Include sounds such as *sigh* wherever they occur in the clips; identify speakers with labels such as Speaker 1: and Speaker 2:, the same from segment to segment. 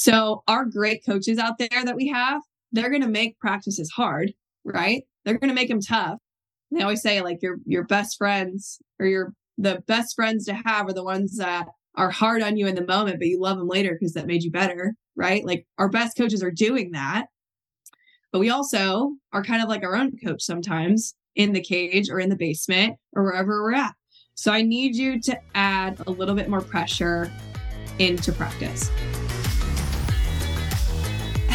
Speaker 1: So, our great coaches out there that we have, they're going to make practices hard, right? They're going to make them tough. They always say like your your best friends or your the best friends to have are the ones that are hard on you in the moment, but you love them later because that made you better, right? Like our best coaches are doing that. But we also are kind of like our own coach sometimes in the cage or in the basement or wherever we're at. So I need you to add a little bit more pressure into practice.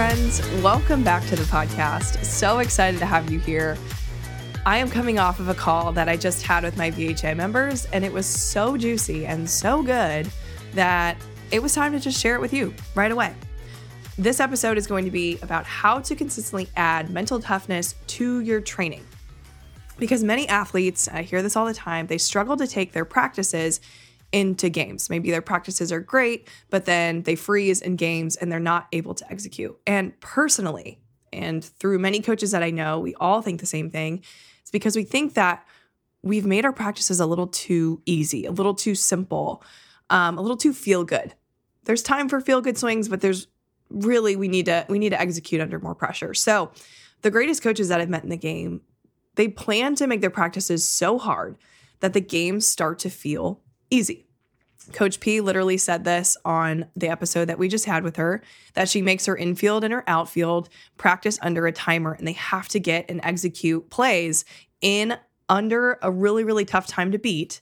Speaker 2: Friends, welcome back to the podcast. So excited to have you here. I am coming off of a call that I just had with my VHA members, and it was so juicy and so good that it was time to just share it with you right away. This episode is going to be about how to consistently add mental toughness to your training. Because many athletes, I hear this all the time, they struggle to take their practices into games. Maybe their practices are great, but then they freeze in games and they're not able to execute. And personally, and through many coaches that I know, we all think the same thing. It's because we think that we've made our practices a little too easy, a little too simple, um, a little too feel good. There's time for feel good swings, but there's really we need to we need to execute under more pressure. So, the greatest coaches that I've met in the game, they plan to make their practices so hard that the games start to feel easy. Coach P literally said this on the episode that we just had with her that she makes her infield and her outfield practice under a timer and they have to get and execute plays in under a really, really tough time to beat.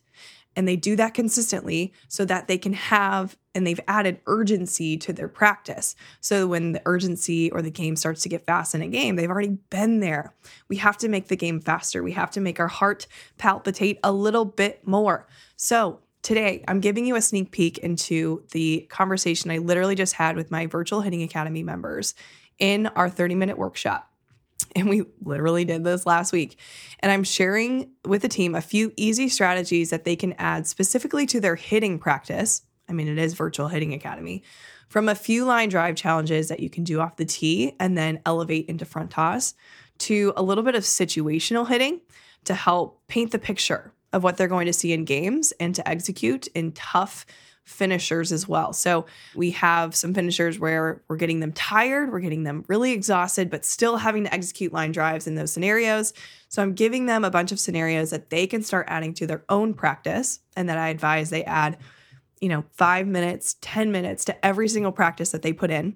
Speaker 2: And they do that consistently so that they can have and they've added urgency to their practice. So when the urgency or the game starts to get fast in a game, they've already been there. We have to make the game faster. We have to make our heart palpitate a little bit more. So Today, I'm giving you a sneak peek into the conversation I literally just had with my virtual hitting academy members in our 30 minute workshop. And we literally did this last week. And I'm sharing with the team a few easy strategies that they can add specifically to their hitting practice. I mean, it is virtual hitting academy from a few line drive challenges that you can do off the tee and then elevate into front toss to a little bit of situational hitting to help paint the picture of what they're going to see in games and to execute in tough finishers as well. So we have some finishers where we're getting them tired, we're getting them really exhausted, but still having to execute line drives in those scenarios. So I'm giving them a bunch of scenarios that they can start adding to their own practice and that I advise they add, you know, five minutes, 10 minutes to every single practice that they put in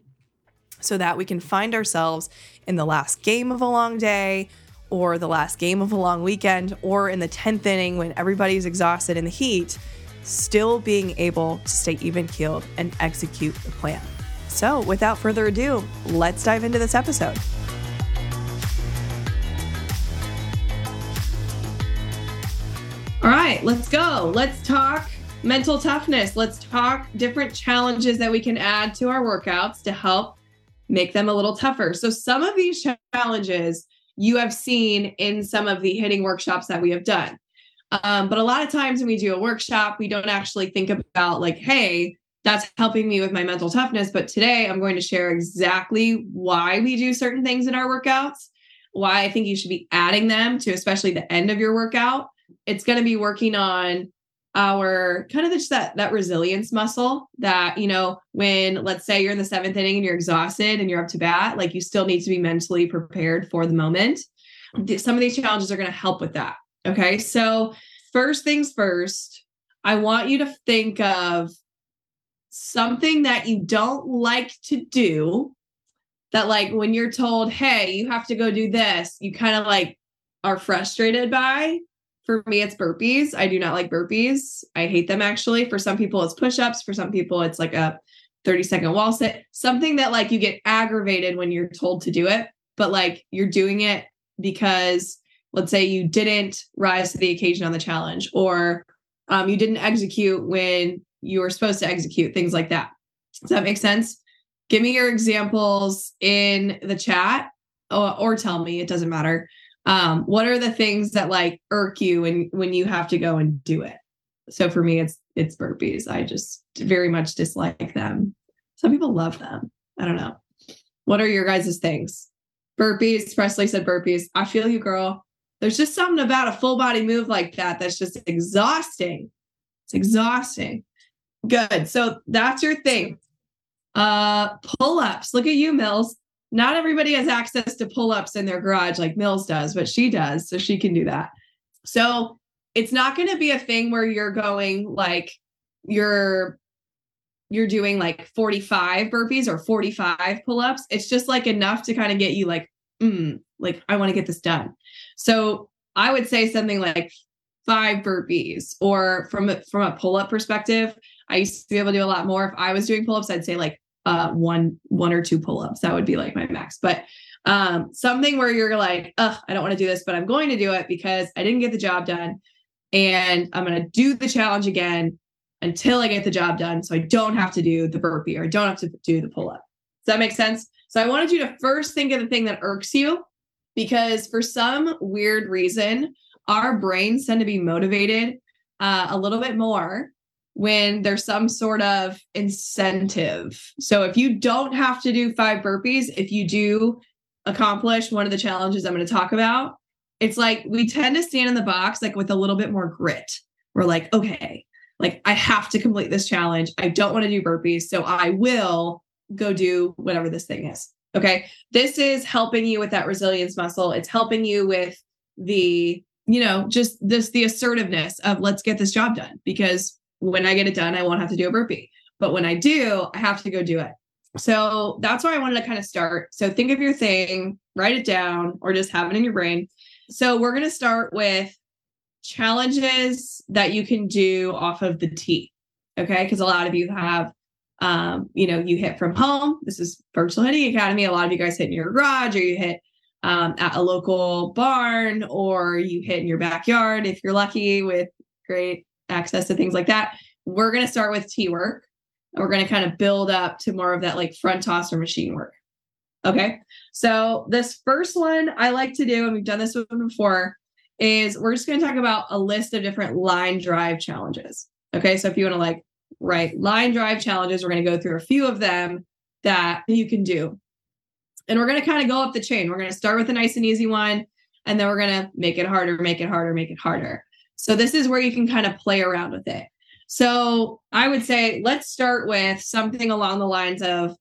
Speaker 2: so that we can find ourselves in the last game of a long day or the last game of a long weekend, or in the 10th inning when everybody's exhausted in the heat, still being able to stay even keeled and execute the plan. So, without further ado, let's dive into this episode.
Speaker 1: All right, let's go. Let's talk mental toughness. Let's talk different challenges that we can add to our workouts to help make them a little tougher. So, some of these challenges you have seen in some of the hitting workshops that we have done. Um, but a lot of times when we do a workshop, we don't actually think about, like, hey, that's helping me with my mental toughness. But today I'm going to share exactly why we do certain things in our workouts, why I think you should be adding them to especially the end of your workout. It's going to be working on our kind of just that that resilience muscle that you know when let's say you're in the seventh inning and you're exhausted and you're up to bat like you still need to be mentally prepared for the moment some of these challenges are going to help with that okay so first things first i want you to think of
Speaker 2: something that you don't like to do that like when you're told, hey, you have to go do this, you kind of like are frustrated by. For me, it's burpees. I do not like burpees. I hate them actually. For some people, it's push-ups. For some people, it's like a 30 second wall sit, something that like you get aggravated when you're told to do it, but like you're doing it because let's say you didn't rise to the occasion on the challenge or um, you didn't execute when you were supposed to execute, things like that. Does that make sense? Give me your examples in the chat or, or tell me, it doesn't matter. Um, what are the things that like irk you when when you have to go and do it? So for me, it's it's burpees. I just very much dislike them. Some people love them. I don't know. What are your guys' things? Burpees. Presley said burpees. I feel you, girl. There's just something about a full body move like that that's just exhausting. It's exhausting. Good. So that's your thing. Uh pull-ups. Look at you, Mills. Not everybody has access to pull-ups in their garage like Mills does, but she does, so she can do that. So it's not going to be a thing where you're going like you're you're doing like 45 burpees or 45 pull-ups. It's just like enough to kind of get you like mm, like i want to get this done. So i would say something like five burpees or from a, from a pull-up perspective i used to be able to do a lot more. If i was doing pull-ups i'd say like uh one one or two pull-ups that would be like my max but um something where you're like oh i don't want to do this but i'm going to do it because i didn't get the job done and I'm going to do the challenge again until I get the job done. So I don't have to do the burpee or I don't have to do the pull up. Does that make sense? So I wanted you to first think of the thing that irks you because for some weird reason, our brains tend to be motivated uh, a little bit more when there's some sort of incentive. So if you don't have to do five burpees, if you do accomplish one of the challenges I'm going to talk about, it's like we tend to stand in the box like with a little bit more grit. We're like, okay, like I have to complete this challenge. I don't want to do burpees, so I will go do whatever this thing is. Okay. This is helping you with that resilience muscle. It's helping you with the, you know, just this the assertiveness of let's get this job done because when I get it done, I won't have to do a burpee. But when I do, I have to go do it. So that's where I wanted to kind of start. So think of your thing, write it down, or just have it in your brain. So we're going to start with challenges that you can do off of the tee. Okay. Because a lot of you have, um, you know, you hit from home. This is Virtual Hitting Academy. A lot of you guys hit in your garage or you hit um, at a local barn or you hit in your backyard if you're lucky with great access to things like that. We're going to start with tee work. And we're going to kind of build up to more of that like front toss or machine work. Okay. So this first one I like to do, and we've done this one before, is we're just going to talk about a list of different line drive challenges. Okay. So if you want to like write line drive challenges, we're going to go through a few of them that you can do. And we're going to kind of go up the chain. We're going to start with a nice and easy one, and then we're going to make it harder, make it harder, make it harder. So this is where you can kind of play around with it. So I would say let's start with something along the lines of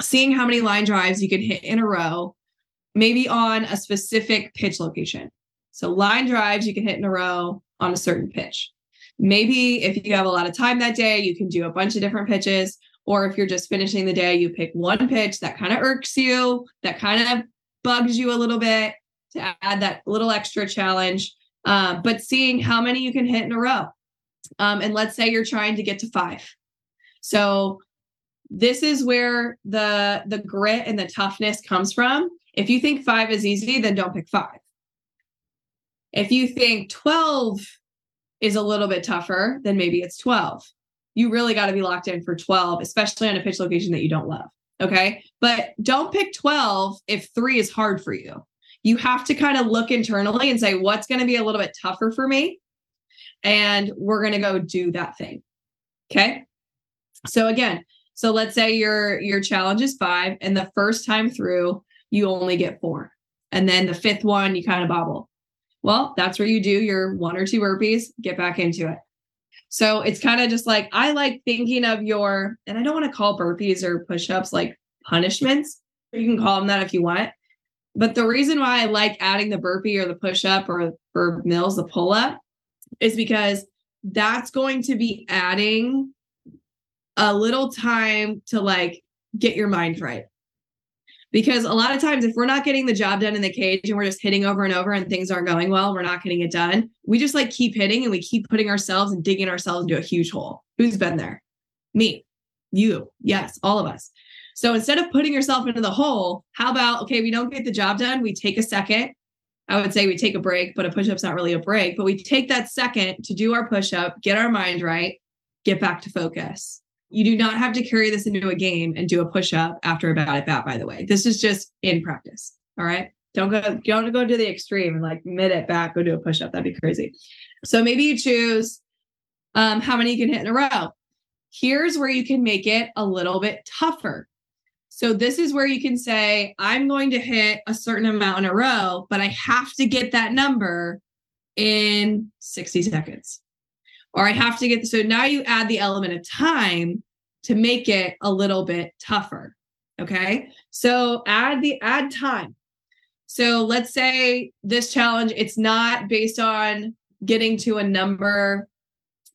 Speaker 2: seeing how many line drives you can hit in a row, maybe on a specific pitch location. So line drives you can hit in a row on a certain pitch. Maybe if you have a lot of time that day, you can do a bunch of different pitches. Or if you're just finishing the day, you pick one pitch that kind of irks you, that kind of bugs you a little bit to add that little extra challenge. Uh, but seeing how many you can hit in a row. Um, and let's say you're trying to get to five. So this is where the the grit and the toughness comes from. If you think five is easy then don't pick five. If you think 12 is a little bit tougher then maybe it's 12 you really got to be locked in for 12 especially on a pitch location that you don't love okay? But don't pick 12 if three is hard for you you have to kind of look internally and say what's going to be a little bit tougher for me and we're going to go do that thing okay so again so let's say your your challenge is five, and the first time through you only get four, and then the fifth one you kind of bobble. Well, that's where you do your one or two burpees, get back into it. So it's kind of just like I like thinking of your, and I don't want to call burpees or push-ups like punishments. You can call them that if you want. But the reason why I like adding the burpee or the push-up or for mills, the pull-up, is because that's going to be adding a little time to like get your mind right. Because a lot of times, if we're not getting the job done in the cage and we're just hitting over and over and things aren't going well, we're not getting it done. We just like keep hitting and we keep putting ourselves and digging ourselves into a huge hole. Who's been there? Me, you, yes, all of us. So instead of putting yourself into the hole, how about, okay, we don't get the job done. We take a second. I would say we take a break, but a push up's not really a break, but we take that second to do our push up, get our mind right, get back to focus. You do not have to carry this into a game and do a push up after a bad at bat, by the way. This is just in practice. All right. Don't go, don't go to the extreme and like mid it back, go do a push up. That'd be crazy. So maybe you choose um, how many you can hit in a row. Here's where you can make it a little bit tougher. So this is where you can say, I'm going to hit a certain amount in a row, but I have to get that number in 60 seconds or I have to get, so now you add the element of time to make it a little bit tougher. Okay. So add the add time. So let's say this challenge, it's not based on getting to a number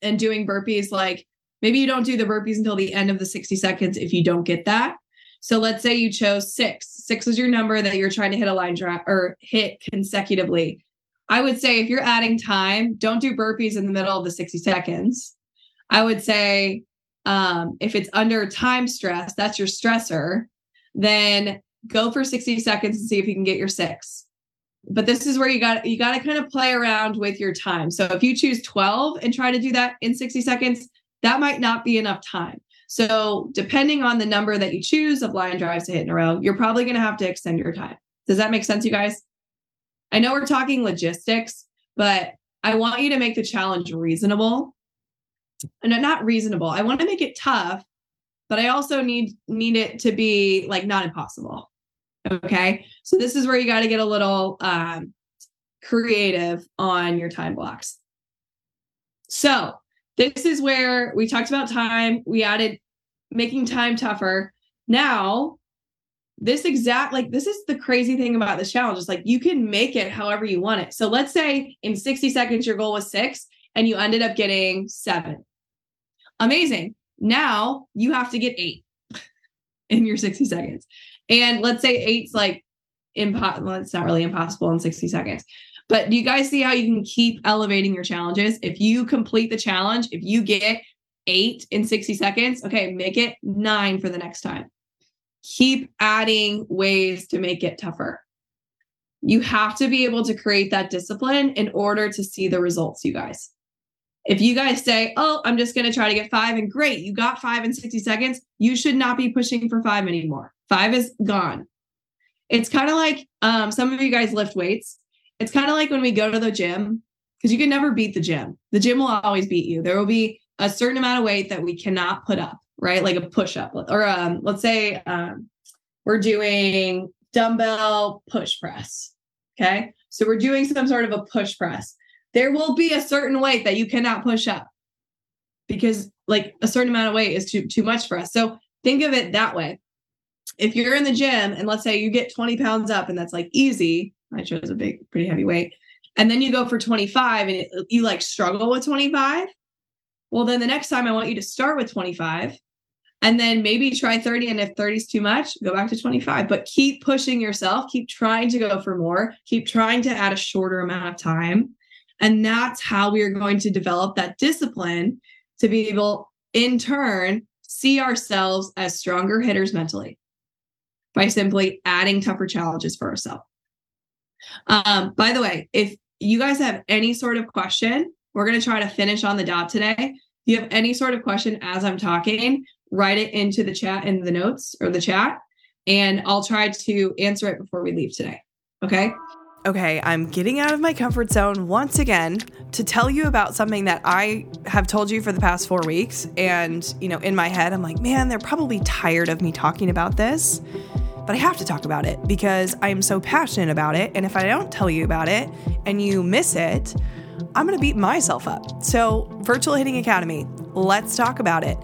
Speaker 2: and doing burpees. Like maybe you don't do the burpees until the end of the 60 seconds if you don't get that. So let's say you chose six. Six is your number that you're trying to hit a line drop or hit consecutively. I would say if you're adding time, don't do burpees in the middle of the 60 seconds. I would say um, if it's under time stress, that's your stressor, then go for 60 seconds and see if you can get your six. But this is where you got you got to kind of play around with your time. So if you choose 12 and try to do that in 60 seconds, that might not be enough time. So depending on the number that you choose of line drives to hit in a row, you're probably going to have to extend your time. Does that make sense, you guys? I know we're talking logistics, but I want you to make the challenge reasonable. And not reasonable. I want to make it tough, but I also need need it to be like not impossible. Okay. So this is where you got to get a little um, creative on your time blocks. So this is where we talked about time. We added making time tougher. Now this exact like this is the crazy thing about this challenge. Is like you can make it however you want it. So let's say in 60 seconds your goal was six and you ended up getting seven. Amazing. Now you have to get eight *laughs* in your 60 seconds. And let's say eight's like impossible well, it's not really impossible in 60 seconds but do you guys see how you can keep elevating your challenges if you complete the challenge if you get eight in 60 seconds okay make it nine for the next time keep adding ways to make it tougher. You have to be able to create that discipline in order to see the results, you guys. If you guys say, Oh, I'm just going to try to get five, and great, you got five in 60 seconds, you should not be pushing for five anymore. Five is gone. It's kind of like um, some of you guys lift weights. It's kind of like when we go to the gym, because you can never beat the gym. The gym will always beat you. There will be a certain amount of weight that we cannot put up right? Like a push up, or um, let's say um, we're doing dumbbell push press. Okay. So we're doing some sort of a push press. There will be a certain weight that you cannot push up because like a certain amount of weight is too too much for us. So think of it that way. If you're in the gym and let's say you get 20 pounds up and that's like easy, I chose a big, pretty heavy weight, and then you go for 25 and it, you like struggle with 25. Well, then the next time I want you to start with 25 and then maybe try 30 and if 30 is too much go back to 25 but keep pushing yourself keep trying to go for more keep trying to add a shorter amount of time. And that's how we are going to develop that discipline to be able in turn see ourselves as stronger hitters mentally by simply adding tougher challenges for ourselves um, by the way if you guys have any sort of question we're going to try to finish on the dot today if you have any sort of question as i'm talking write it into the chat in the notes or the chat, and I'll try to answer it before we leave today. Okay.
Speaker 3: Okay, I'm getting out of my comfort zone once again to tell you about something that I have told you for the past four weeks. And, you know, in my head, I'm like, man, they're probably tired of me talking about this, but I have to talk about it because I am so passionate about it. And if I don't tell you about it and you miss it, I'm going to beat myself up. So, Virtual Hitting Academy, let's talk about it.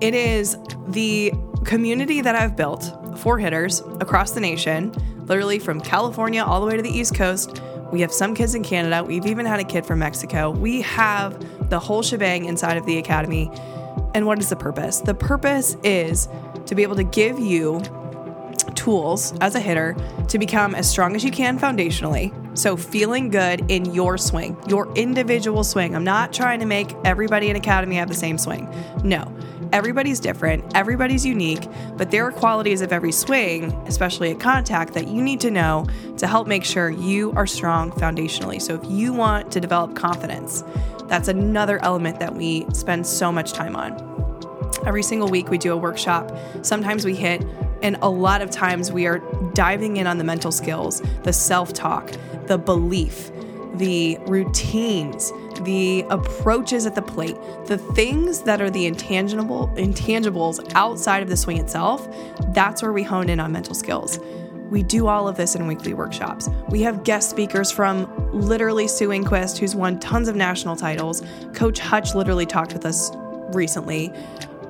Speaker 3: It is the community that I've built for hitters across the nation, literally from California all the way to the East Coast. We have some kids in Canada. We've even had a kid from Mexico. We have the whole shebang inside of the academy.
Speaker 2: And what is the purpose? The purpose is to be able to give you tools as a hitter to become as strong as you can foundationally. So, feeling good in your swing, your individual swing. I'm not trying to make everybody in Academy have the same swing. No, everybody's different, everybody's unique, but there are qualities of every swing, especially at contact, that you need to know to help make sure you are strong foundationally. So, if you want to develop confidence, that's another element that we spend so much time on. Every single week, we do a workshop. Sometimes we hit and a lot of times we are diving in on the mental skills, the self talk, the belief, the routines, the approaches at the plate, the things that are the intangible intangibles outside of the swing itself. That's where we hone in on mental skills. We do all of this in weekly workshops. We have guest speakers from literally Sue Enquist, who's won tons of national titles. Coach Hutch literally talked with us recently.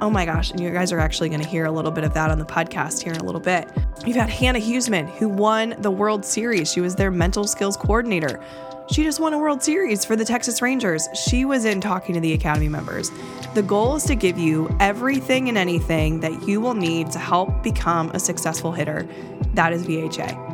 Speaker 2: Oh my gosh, and you guys are actually going to hear a little bit of that on the podcast here in a little bit. We've had Hannah Huseman, who won the World Series. She was their mental skills coordinator. She just won a World Series for the Texas Rangers. She was in talking to the Academy members. The goal is to give you everything and anything that you will need to help become a successful hitter. That is VHA.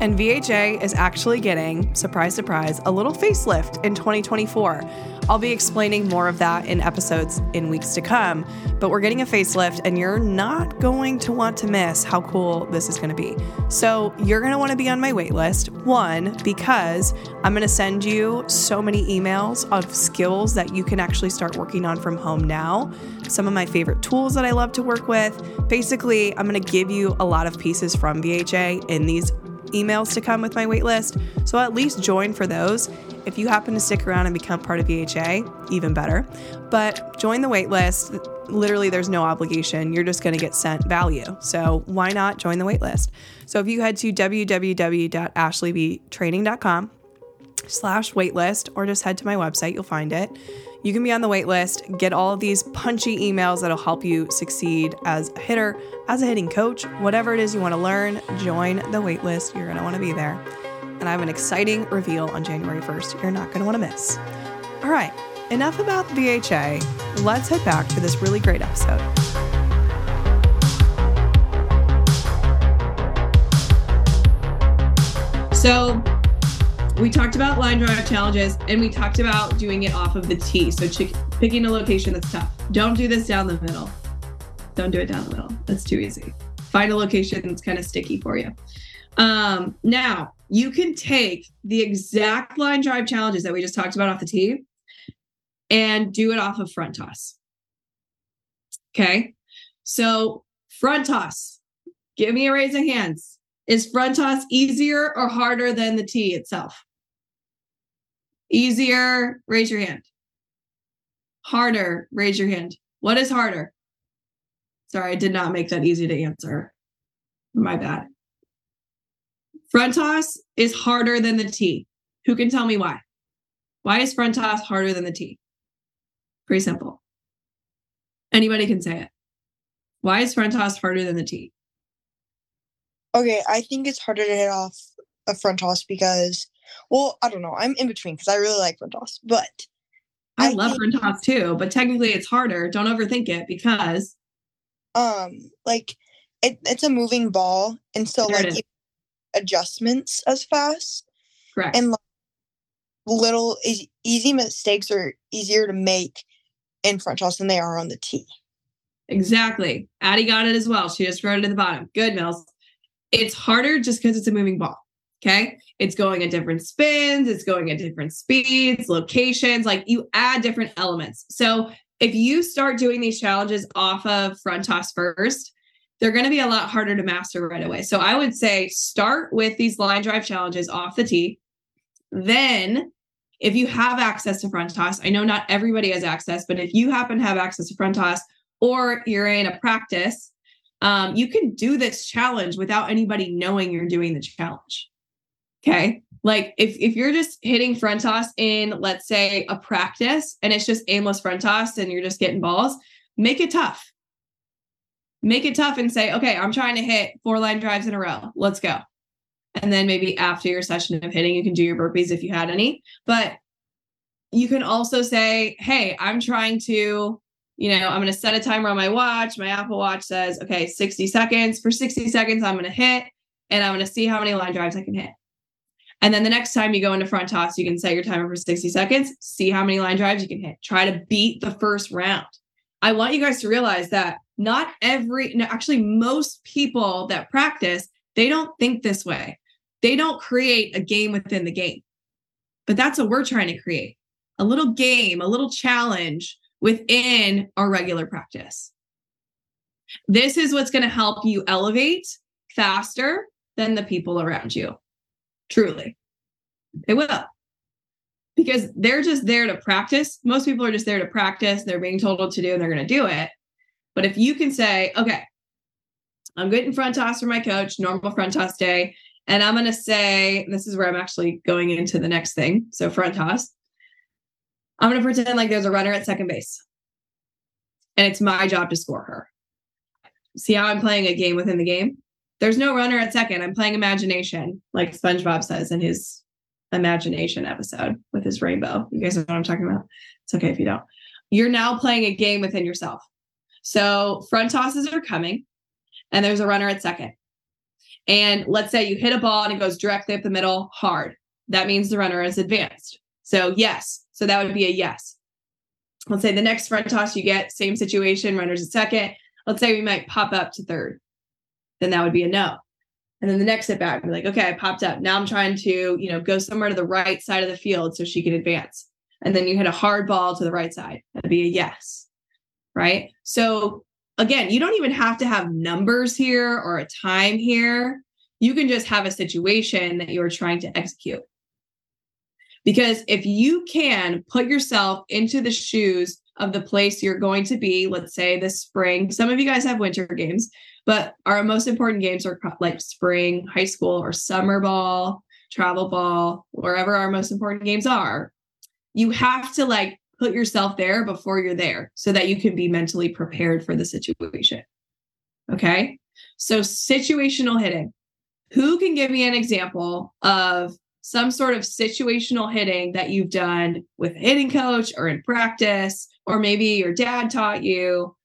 Speaker 2: And VHA is actually getting, surprise, surprise, a little facelift in 2024. I'll be explaining more of that in episodes in weeks to come, but we're getting a facelift and you're not going to want to miss how cool this is going to be. So, you're going to want to be on my waitlist. One, because I'm going to send you so many emails of skills that you can actually start working on from home now. Some of my favorite tools that I love to work with. Basically, I'm going to give you a lot of pieces from VHA in these emails to come with my waitlist. So at least join for those. If you happen to stick around and become part of VHA, even better. But join the waitlist. Literally, there's no obligation. You're just going to get sent value. So why not join the waitlist? So if you head to www.ashleybtraining.com slash waitlist or just head to my website, you'll find it. You can be on the wait list, get all of these punchy emails that'll help you succeed as a hitter, as a hitting coach, whatever it is you want to learn, join the wait list. You're going to want to be there. And I have an exciting reveal on January 1st you're not going to want to miss. All right, enough about the VHA. Let's head back to this really great episode.
Speaker 4: So, we talked about line drive challenges and we talked about doing it off of the tee. So ch- picking a location that's tough. Don't do this down the middle. Don't do it down the middle. That's too easy. Find a location that's kind of sticky for you. Um, now, you can take the exact line drive challenges that we just talked about off the tee and do it off of front toss. Okay. So, front toss, give me a raise of hands. Is front toss easier or harder than the tee itself? Easier, raise your hand. Harder, raise your hand. What is harder? Sorry, I did not make that easy to answer. My bad. Front toss is harder than the tee. Who can tell me why? Why is front toss harder than the tee? Pretty simple. Anybody can say it. Why is front toss harder than the tee?
Speaker 5: Okay, I think it's harder to hit off a front toss because well, I don't know. I'm in between because I really like front toss, but
Speaker 4: I, I love think, front toss too. But technically, it's harder. Don't overthink it because,
Speaker 5: um, like it, it's a moving ball, and so there like adjustments as fast.
Speaker 4: Correct.
Speaker 5: And like, little easy mistakes are easier to make in front toss than they are on the tee.
Speaker 4: Exactly. Addie got it as well. She just wrote it at the bottom. Good, Mills. It's harder just because it's a moving ball. Okay. It's going at different spins, it's going at different speeds, locations, like you add different elements. So if you start doing these challenges off of front toss first, they're going to be a lot harder to master right away. So I would say start with these line drive challenges off the tee. Then, if you have access to front toss, I know not everybody has access, but if you happen to have access to front toss or you're in a practice, um, you can do this challenge without anybody knowing you're doing the challenge. Okay. Like if, if you're just hitting front toss in, let's say, a practice and it's just aimless front toss and you're just getting balls, make it tough. Make it tough and say, okay, I'm trying to hit four line drives in a row. Let's go. And then maybe after your session of hitting, you can do your burpees if you had any. But you can also say, hey, I'm trying to
Speaker 2: you know, I'm going to set a timer on my watch. My Apple Watch says, okay, 60 seconds. For 60 seconds, I'm going to hit and I'm going to see how many line drives I can hit. And then the next time you go into front toss, you can set your timer for 60 seconds, see how many line drives you can hit. Try to beat the first round. I want you guys to realize that not every, no, actually, most people that practice, they don't think this way. They don't create a game within the game. But that's what we're trying to create a little game, a little challenge within our regular practice. This is what's going to help you elevate faster than the people around you. Truly, it will. Because they're just there to practice. Most people are just there to practice. They're being told what to do and they're going to do it. But if you can say, okay, I'm getting front toss for my coach, normal front toss day. And I'm going to say, this is where I'm actually going into the next thing. So, front toss. I'm going to pretend like there's a runner at second base. And it's my job to score her. See how I'm playing a game within the game? There's no runner at second. I'm playing imagination, like SpongeBob says in his imagination episode with his rainbow. You guys know what I'm talking about? It's okay if you don't. You're now playing a game within yourself. So front tosses are coming, and there's a runner at second. And let's say you hit a ball and it goes directly up the middle hard. That means the runner is advanced. So, yes. So that would be a yes. Let's say the next front toss you get, same situation, runners at second. Let's say we might pop up to third. Then that would be a no. And then the next at bat, be like, okay, I popped up. Now I'm trying to, you know, go somewhere to the right side of the field so she can advance. And then you hit a hard ball to the right side. That'd be a yes. Right. So again, you don't even have to have numbers here or a time here. You can just have a situation that you're trying to execute. Because if you can put yourself into the shoes of the place you're going to be, let's say this spring, some of you guys have winter games, but our most important games are like spring, high school, or summer ball, travel ball, wherever our most important games are. You have to like put yourself there before you're there so that you can be mentally prepared for the situation. Okay. So, situational hitting. Who can give me an example of some sort of situational hitting that you've done with a hitting coach or in practice, or maybe your dad taught you?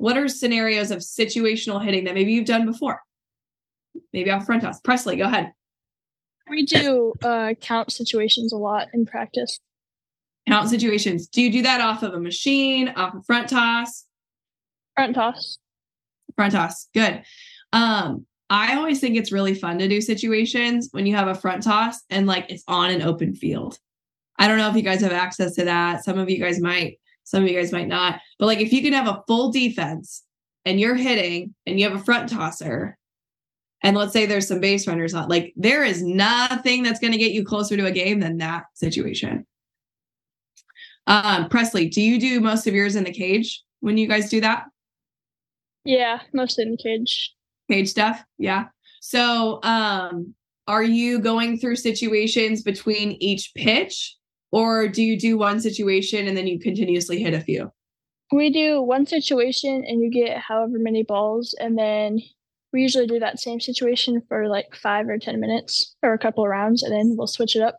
Speaker 2: What are scenarios of situational hitting that maybe you've done before? Maybe off front toss. Presley, go ahead.
Speaker 6: We do uh, count situations a lot in practice
Speaker 2: count situations. Do you do that off of a machine, off of front toss?
Speaker 6: Front toss.
Speaker 2: Front toss. Good. Um, I always think it's really fun to do situations when you have a front toss and like it's on an open field. I don't know if you guys have access to that. Some of you guys might, some of you guys might not. But like if you can have a full defense and you're hitting and you have a front tosser, and let's say there's some base runners on, like there is nothing that's going to get you closer to a game than that situation. Um, Presley, do you do most of yours in the cage when you guys do that?
Speaker 6: Yeah, mostly in the cage.
Speaker 2: Cage stuff. Yeah. So, um, are you going through situations between each pitch, or do you do one situation and then you continuously hit a few?
Speaker 6: We do one situation and you get however many balls, and then we usually do that same situation for like five or 10 minutes or a couple of rounds, and then we'll switch it up.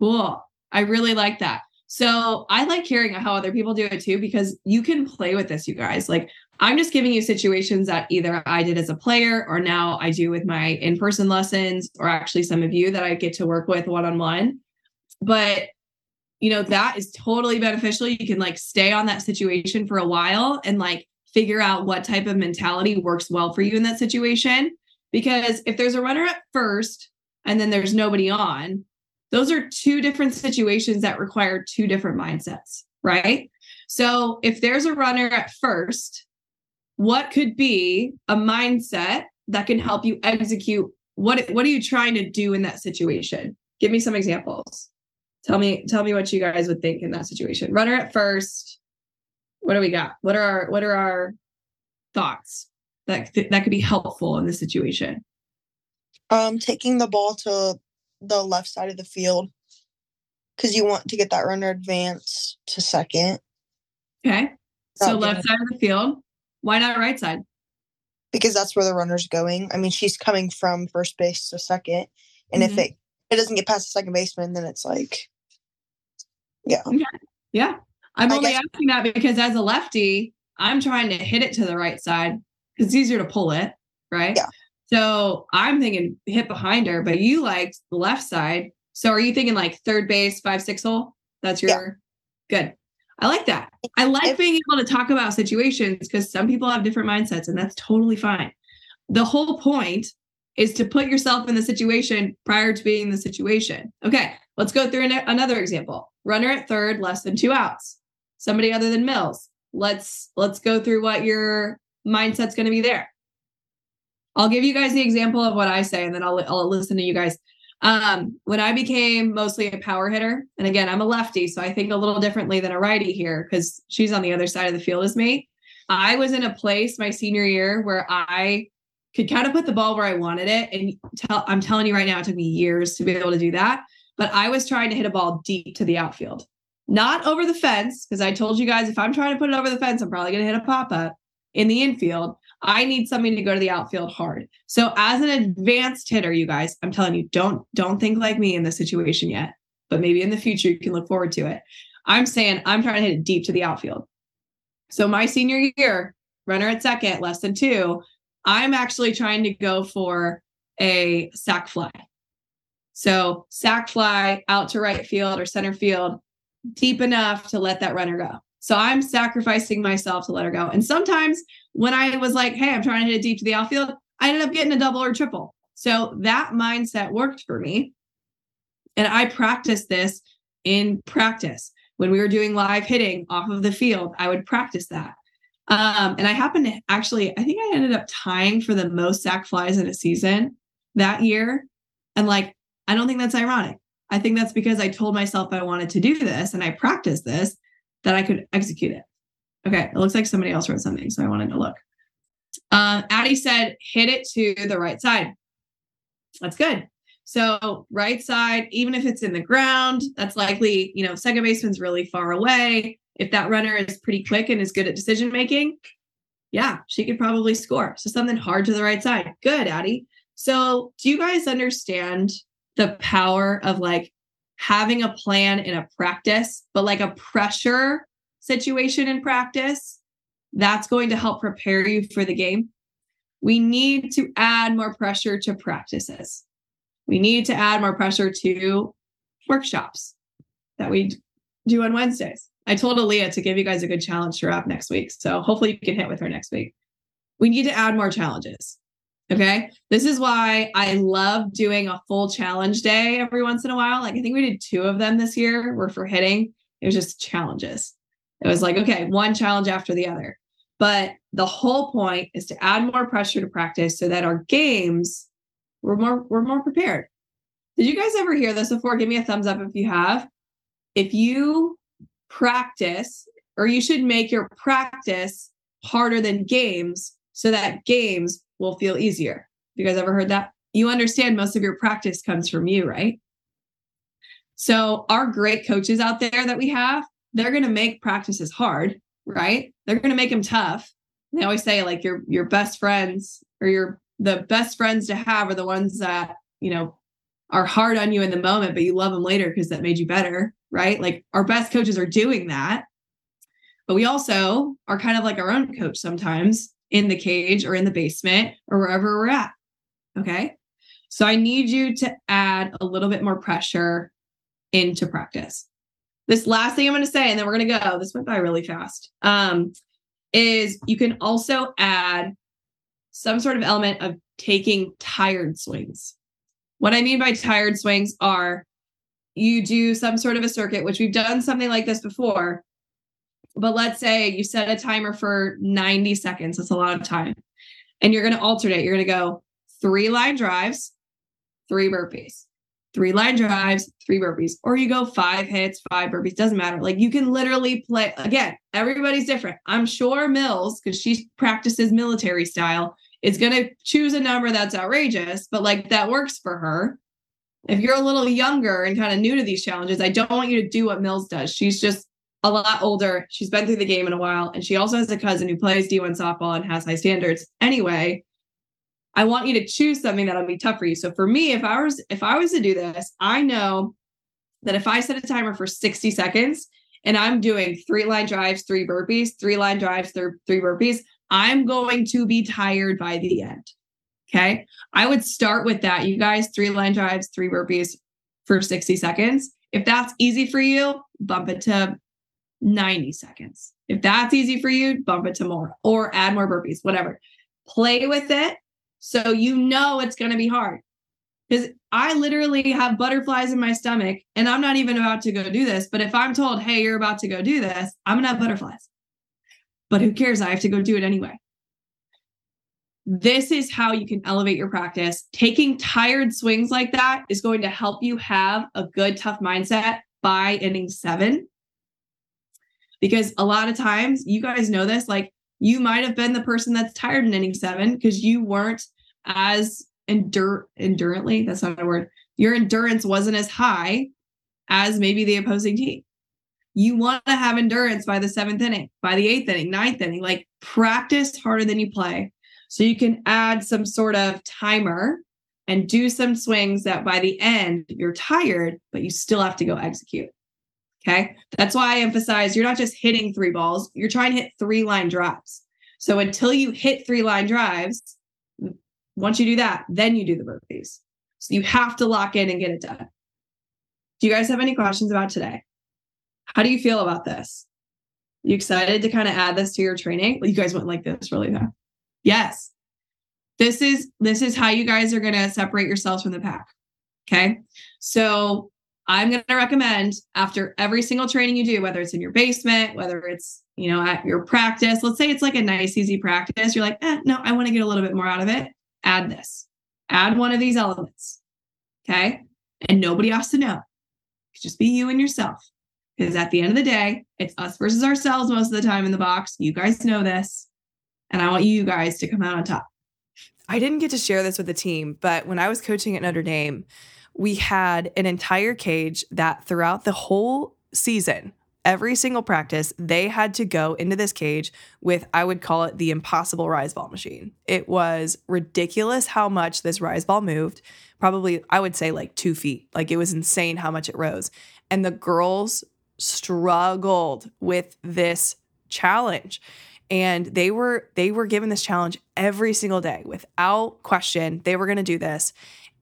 Speaker 2: Cool. I really like that. So I like hearing how other people do it too, because you can play with this, you guys. Like, I'm just giving you situations that either I did as a player or now I do with my in person lessons, or actually some of you that I get to work with one on one. But, you know, that is totally beneficial. You can like stay on that situation for a while and like figure out what type of mentality works well for you in that situation. Because if there's a runner at first and then there's nobody on, those are two different situations that require two different mindsets, right? So if there's a runner at first, what could be a mindset that can help you execute what what are you trying to do in that situation? Give me some examples. Tell me tell me what you guys would think in that situation. Runner at first. What do we got? What are our what are our thoughts that that could be helpful in this situation?
Speaker 5: Um taking the ball to the left side of the field because you want to get that runner advance to second.
Speaker 2: Okay. So left side of the field. Why not right side?
Speaker 5: Because that's where the runner's going. I mean, she's coming from first base to second, and mm-hmm. if it it doesn't get past the second baseman, then it's like, yeah,
Speaker 2: okay. yeah. I'm
Speaker 5: I
Speaker 2: only
Speaker 5: guess-
Speaker 2: asking that because as a lefty, I'm trying to hit it to the right side because it's easier to pull it, right?
Speaker 5: Yeah.
Speaker 2: So I'm thinking hit behind her, but you liked the left side. So are you thinking like third base, five, six hole? That's your good. I like that. I like
Speaker 5: If-
Speaker 2: being able to talk about situations because some people have different mindsets and that's totally fine. The whole point is to put yourself in the situation prior to being in the situation. Okay, let's go through an- another example. Runner at third, less than two outs. Somebody other than Mills. Let's let's go through what your mindset's going to be there. I'll give you guys the example of what I say, and then I'll I'll listen to you guys. Um, when I became mostly a power hitter, and again, I'm a lefty, so I think a little differently than a righty here because she's on the other side of the field as me. I was in a place my senior year where I could kind of put the ball where I wanted it. And tell, I'm telling you right now, it took me years to be able to do that. But I was trying to hit a ball deep to the outfield, not over the fence, because I told you guys if I'm trying to put it over the fence, I'm probably going to hit a pop up in the infield. I need something to go to the outfield hard. So as an advanced hitter, you guys, I'm telling you, don't don't think like me in this situation yet, but maybe in the future you can look forward to it. I'm saying I'm trying to hit it deep to the outfield. So my senior year, runner at second, less than two, I'm actually trying to go for a sac fly. So sac fly out to right field or center field, deep enough to let that runner go. So I'm sacrificing myself to let her go. And sometimes when I was like, hey, I'm trying to hit it deep to the outfield, I ended up getting a double or triple. So that mindset worked for me. And I practiced this in practice. When we were doing live hitting off of the field, I would practice that. Um, and I happened to actually, I think I ended up tying for the most sac flies in a season that year. And like, I don't think that's ironic. I think that's because I told myself I wanted to do this and I practiced this that I could execute it. Okay, it looks like somebody else wrote something, so I wanted to look. Um, Addie said, hit it to the right side. That's good. So right side, even if it's in the ground, that's likely, you know, second baseman's really far away. If that runner is pretty quick and is good at decision making, yeah, she could probably score. So something hard to the right side. Good, Addie. So do you guys understand the power of like having a plan in a practice, but like a pressure situation in practice? That's going to help prepare you for the game. We need to add more pressure to practices. We need to add more pressure to workshops that we do on Wednesdays. I told Aaliyah to give you guys a good challenge to wrap next week. So hopefully you can hit with her next week. We need to add more challenges. Okay. This is why I love doing a full challenge day every once in a while. Like I think we did two of them this year were for hitting. It was just challenges. It was like, okay, one challenge after the other. But the whole point is to add more pressure to practice so that our games we're more we're more prepared. Did you guys ever hear this before? Give me a thumbs up if you have. If you practice, or you should make your practice harder than games so that games will feel easier. You guys ever heard that? You understand most of your practice comes from you, right? So, our great coaches out there that we have, they're going to make practices hard, right? They're going to make them tough. They always say like your your best friends or your the best friends to have are the ones that, you know, are hard on you in the moment, but you love them later because that made you better, right? Like our best coaches are doing that. But we also are kind of like our own coach sometimes in the cage or in the basement or wherever we're at. Okay. So I need you to add a little bit more pressure into practice. This last thing I'm going to say, and then we're going to go, this went by really fast, um, is you can also add some sort of element of taking tired swings. What I mean by tired swings are you do some sort of a circuit, which we've done something like this before. But let's say you set a timer for 90 seconds. That's a lot of time. And you're going to alternate. You're going to go three line drives, three burpees, three line drives, three burpees, or you go five hits, five burpees. Doesn't matter. Like you can literally play again. Everybody's different. I'm sure Mills, because she practices military style, is going to choose a number that's outrageous, but like that works for her. If you're a little younger and kind of new to these challenges, I don't want you to do what Mills does. She's just a lot older. She's been through the game in a while, and she also has a cousin who plays D1 softball and has high standards. Anyway, I want you to choose something that'll be tough for you. So for me, if I was if I was to do this, I know that if I set a timer for 60 seconds,
Speaker 7: and I'm doing three line drives, three burpees, three line drives, th- three burpees, I'm going to be tired by the end. Okay. I would start with that. You guys, three line drives, three burpees for 60 seconds. If that's easy for you, bump it to 90 seconds. If that's easy for you, bump it to more or add more burpees, whatever. Play with it so you know it's going to be hard. Because I literally have butterflies in my stomach and I'm not even about to go do this. But if I'm told, hey, you're about to go do this, I'm going to have butterflies. But who cares? I have to go do it anyway. This is how you can elevate your practice. Taking tired swings like that is going to help you have a good, tough mindset by inning seven. Because a lot of times, you guys know this, like you might have been the person that's tired in inning seven because you weren't as endure endurantly, that's not a word. Your endurance wasn't as high as maybe the opposing team. You want to have endurance by the seventh inning, by the eighth inning, ninth inning, like practice harder than you play. So you can add some sort of timer and do some swings that by the end you're tired, but you still have to go execute. Okay. That's why I emphasize you're not just hitting three balls, you're trying to hit three line drives. So until you hit three line drives, once you do that, then you do the burpees. So you have to lock in and get it done. Do you guys have any questions about today? How do you feel about this? You excited to kind of add this to your training? You guys went like this really fast. Yes. This is this is how you guys are going to separate yourselves from the pack. Okay? So, I'm going to recommend after every single training you do, whether it's in your basement, whether it's, you know, at your practice, let's say it's like a nice easy practice, you're like, "Eh, no, I want to get a little bit more out of it." Add this. Add one of these elements. Okay? And nobody has to know. Just be you and yourself. Because at the end of the day, it's us versus ourselves most of the time in the box. You guys know this. And I want you guys to come out on top.
Speaker 2: I didn't get to share this with the team, but when I was coaching at Notre Dame, we had an entire cage that throughout the whole season, every single practice, they had to go into this cage with, I would call it the impossible rise ball machine. It was ridiculous how much this rise ball moved. Probably, I would say like two feet. Like it was insane how much it rose. And the girls struggled with this challenge and they were they were given this challenge every single day without question. They were going to do this.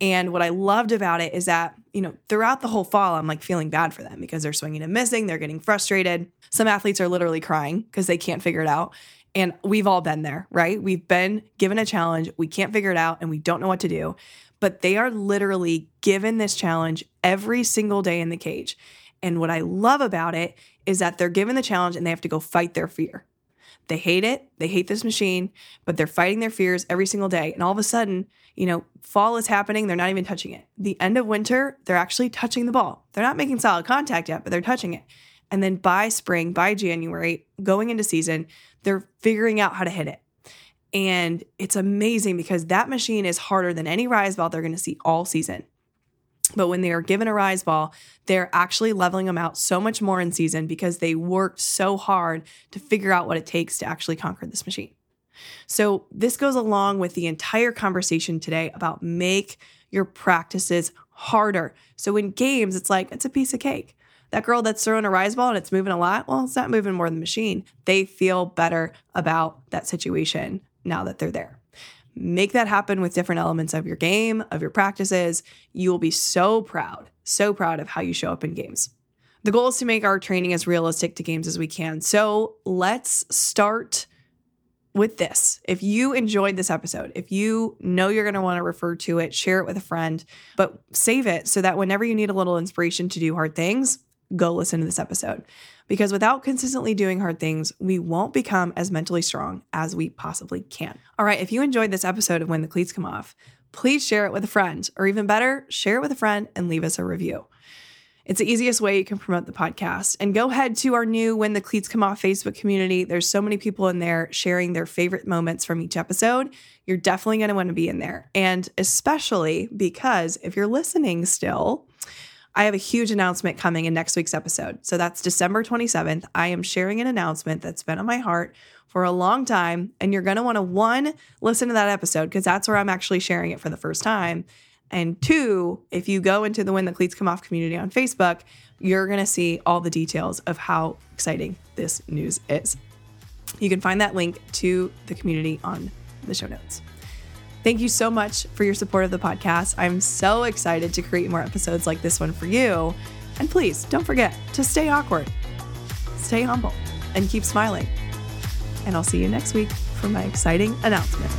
Speaker 2: And what i loved about it is that you know throughout the whole fall i'm like feeling bad for them because they're swinging and missing they're getting frustrated. Some athletes are literally crying because they can't figure it out. And we've all been there right? We've been given a challenge we can't figure it out and we don't know what to do. But they are literally given this challenge every single day in the cage. And what I love about it is that they're given the challenge and they have to go fight their fear. They hate it. They hate this machine, but they're fighting their fears every single day. And all of a sudden, you know, fall is happening. They're not even touching it. The end of winter, they're actually touching the ball. They're not making solid contact yet, but they're touching it. And then by spring, by January, going into season, they're figuring out how to hit it. And it's amazing because that machine is harder than any rise ball they're going to see all season. But when they are given a rise ball, they're actually leveling them out so much more in season because they worked so hard to figure out what it takes to actually conquer this machine. So, this goes along with the entire conversation today about make your practices harder. So, in games, it's like it's a piece of cake. That girl that's throwing a rise ball and it's moving a lot, well, it's not moving more than the machine. They feel better about that situation now that they're there. Make that happen with different elements of your game, of your practices. You will be so proud, so proud of how you show up in games. The goal is to make our training as realistic to games as we can. So let's start with this. If you enjoyed this episode, if you know you're going to want to refer to it, share it with a friend, but save it so that whenever you need a little inspiration to do hard things, go listen to this episode because without consistently doing hard things, we won't become as mentally strong as we possibly can. All right, if you enjoyed this episode of When the Cleats Come Off, please share it with a friend, or even better, share it with a friend and leave us a review. It's the easiest way you can promote the podcast. And go ahead to our new When the Cleats Come Off Facebook community. There's so many people in there sharing their favorite moments from each episode. You're definitely going to want to be in there. And especially because if you're listening still, I have a huge announcement coming in next week's episode. So that's December 27th. I am sharing an announcement that's been on my heart for a long time. And you're going to want to, one, listen to that episode because that's where I'm actually sharing it for the first time. And two, if you go into the When the Cleats Come Off community on Facebook, you're going to see all the details of how exciting this news is. You can find that link to the community on the show notes. Thank you so much for your support of the podcast. I'm so excited to create more episodes like this one for you. And please don't forget to stay awkward, stay humble, and keep smiling. And I'll see you next week for my exciting announcement.